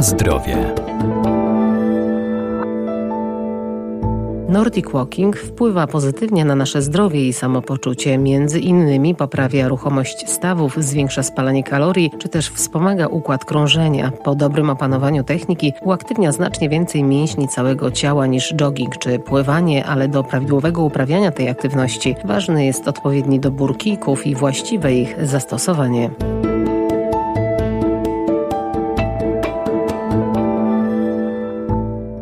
Zdrowie. Nordic Walking wpływa pozytywnie na nasze zdrowie i samopoczucie. Między innymi poprawia ruchomość stawów, zwiększa spalanie kalorii, czy też wspomaga układ krążenia. Po dobrym opanowaniu techniki uaktywnia znacznie więcej mięśni całego ciała niż jogging czy pływanie, ale do prawidłowego uprawiania tej aktywności ważny jest odpowiedni dobór kijków i właściwe ich zastosowanie.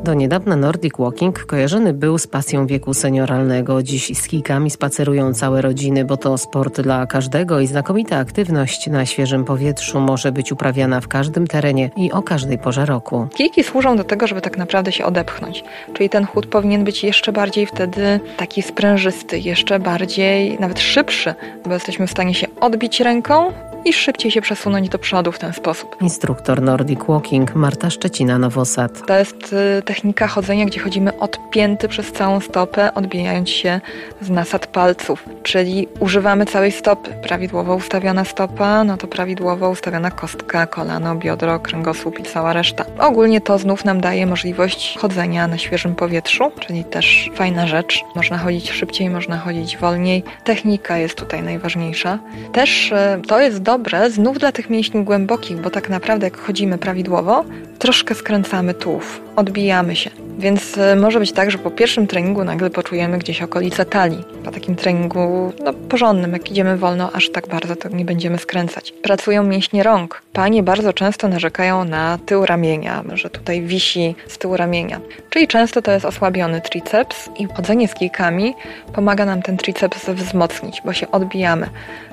Do niedawna Nordic Walking kojarzony był z pasją wieku senioralnego. Dziś z kijkami spacerują całe rodziny, bo to sport dla każdego i znakomita aktywność na świeżym powietrzu może być uprawiana w każdym terenie i o każdej porze roku. Kijki służą do tego, żeby tak naprawdę się odepchnąć. Czyli ten chód powinien być jeszcze bardziej wtedy taki sprężysty, jeszcze bardziej, nawet szybszy, bo jesteśmy w stanie się odbić ręką, i szybciej się przesunąć do przodu w ten sposób. Instruktor Nordic Walking Marta Szczecina-Nowosad. To jest y, technika chodzenia, gdzie chodzimy odpięty przez całą stopę, odbijając się z nasad palców, czyli używamy całej stopy. Prawidłowo ustawiona stopa, no to prawidłowo ustawiona kostka, kolano, biodro, kręgosłup i cała reszta. Ogólnie to znów nam daje możliwość chodzenia na świeżym powietrzu, czyli też fajna rzecz. Można chodzić szybciej, można chodzić wolniej. Technika jest tutaj najważniejsza. Też y, to jest dobre znów dla tych mięśni głębokich, bo tak naprawdę jak chodzimy prawidłowo, troszkę skręcamy tułów, odbijamy się. Więc e, może być tak, że po pierwszym treningu nagle poczujemy gdzieś okolice talii. Po takim treningu no, porządnym, jak idziemy wolno, aż tak bardzo to nie będziemy skręcać. Pracują mięśnie rąk. Panie bardzo często narzekają na tył ramienia, że tutaj wisi z tyłu ramienia. Czyli często to jest osłabiony triceps i chodzenie z kijkami pomaga nam ten triceps wzmocnić, bo się odbijamy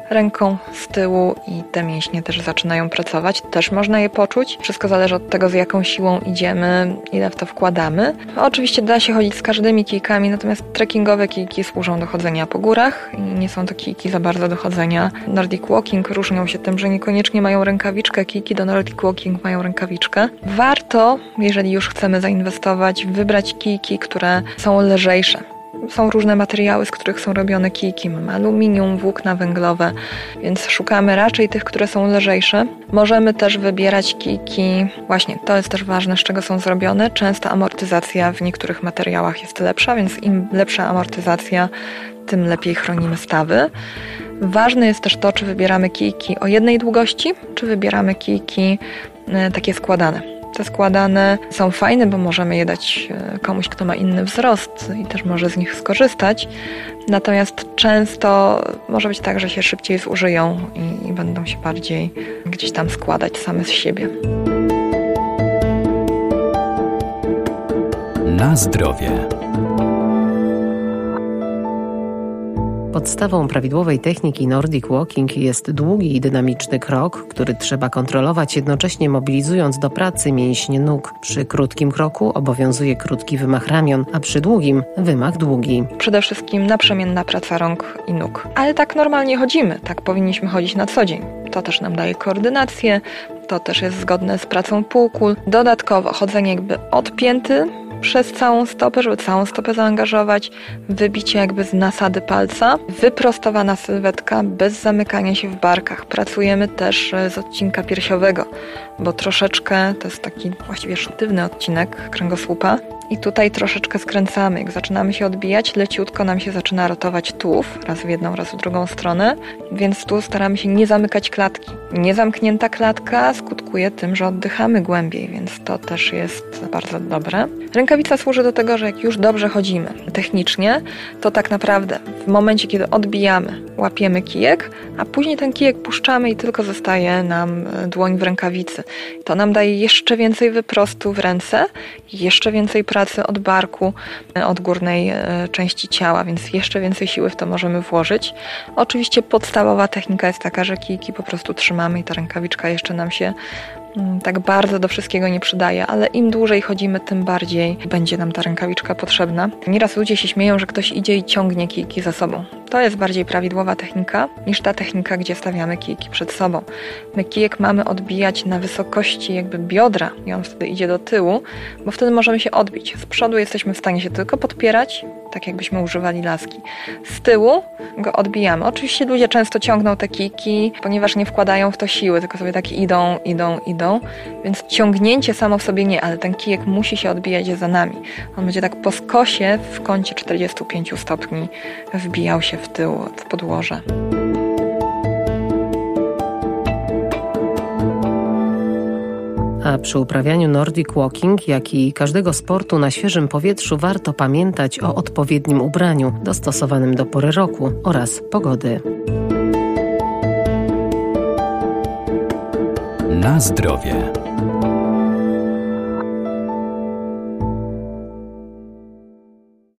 ręką z tyłu i te mięśnie też zaczynają pracować. Też można je poczuć. Wszystko zależy od tego, z jaką siłą idziemy, ile w to wkładamy. Oczywiście da się chodzić z każdymi kijkami, natomiast trekkingowe kijki służą do chodzenia po górach i nie są to kijki za bardzo do chodzenia. Nordic Walking różnią się tym, że niekoniecznie mają rękawiczkę. Kijki do Nordic Walking mają rękawiczkę. Warto, jeżeli już chcemy zainwestować, wybrać kijki, które są lżejsze są różne materiały, z których są robione kijki. Mamy aluminium, włókna węglowe, więc szukamy raczej tych, które są lżejsze. Możemy też wybierać kijki, właśnie to jest też ważne, z czego są zrobione. Często amortyzacja w niektórych materiałach jest lepsza, więc im lepsza amortyzacja, tym lepiej chronimy stawy. Ważne jest też to, czy wybieramy kijki o jednej długości, czy wybieramy kijki e, takie składane te składane są fajne, bo możemy je dać e, komuś, kto ma inny wzrost i też może z nich skorzystać. Natomiast często może być tak, że się szybciej zużyją i, i będą się bardziej gdzieś tam składać same z siebie. Na zdrowie. Podstawą prawidłowej techniki Nordic Walking jest długi i dynamiczny krok, który trzeba kontrolować, jednocześnie mobilizując do pracy mięśnie nóg. Przy krótkim kroku obowiązuje krótki wymach ramion, a przy długim wymach długi. Przede wszystkim naprzemienna praca rąk i nóg. Ale tak normalnie chodzimy, tak powinniśmy chodzić na co dzień. To też nam daje koordynację, to też jest zgodne z pracą półkul. Dodatkowo chodzenie jakby odpięty, przez całą stopę, żeby całą stopę zaangażować, wybicie jakby z nasady palca, wyprostowana sylwetka bez zamykania się w barkach. Pracujemy też e, z odcinka piersiowego, bo troszeczkę to jest taki właściwie sztywny odcinek kręgosłupa i tutaj troszeczkę skręcamy. Jak zaczynamy się odbijać, leciutko nam się zaczyna rotować tułów, raz w jedną, raz w drugą stronę, więc tu staramy się nie zamykać klatki. Niezamknięta klatka skutkuje tym, że oddychamy głębiej, więc to też jest bardzo dobre. Rękawica służy do tego, że jak już dobrze chodzimy technicznie, to tak naprawdę w momencie, kiedy odbijamy, łapiemy kijek, a później ten kijek puszczamy i tylko zostaje nam e, dłoń w rękawicy. To nam daje jeszcze więcej wyprostu w ręce, jeszcze więcej pracy od barku, e, od górnej e, części ciała, więc jeszcze więcej siły w to możemy włożyć. Oczywiście podstawowa technika jest taka, że kijki po prostu trzymamy i ta rękawiczka jeszcze nam się Mm, tak bardzo do wszystkiego nie przydaje, ale im dłużej chodzimy, tym bardziej będzie nam ta rękawiczka potrzebna. Nieraz ludzie się śmieją, że ktoś idzie i ciągnie kijki za sobą. To jest bardziej prawidłowa technika niż ta technika, gdzie stawiamy kijki przed sobą. My kijek mamy odbijać na wysokości jakby biodra i on wtedy idzie do tyłu, bo wtedy możemy się odbić. Z przodu jesteśmy w stanie się tylko podpierać, tak jakbyśmy używali laski. Z tyłu go odbijamy. Oczywiście ludzie często ciągną te kiki, ponieważ nie wkładają w to siły, tylko sobie tak idą, idą, idą, więc ciągnięcie samo w sobie nie, ale ten kijek musi się odbijać za nami. On będzie tak po skosie w kącie 45 stopni wbijał się w tył, w podłoże. A przy uprawianiu Nordic Walking, jak i każdego sportu na świeżym powietrzu, warto pamiętać o odpowiednim ubraniu, dostosowanym do pory roku oraz pogody. Na zdrowie.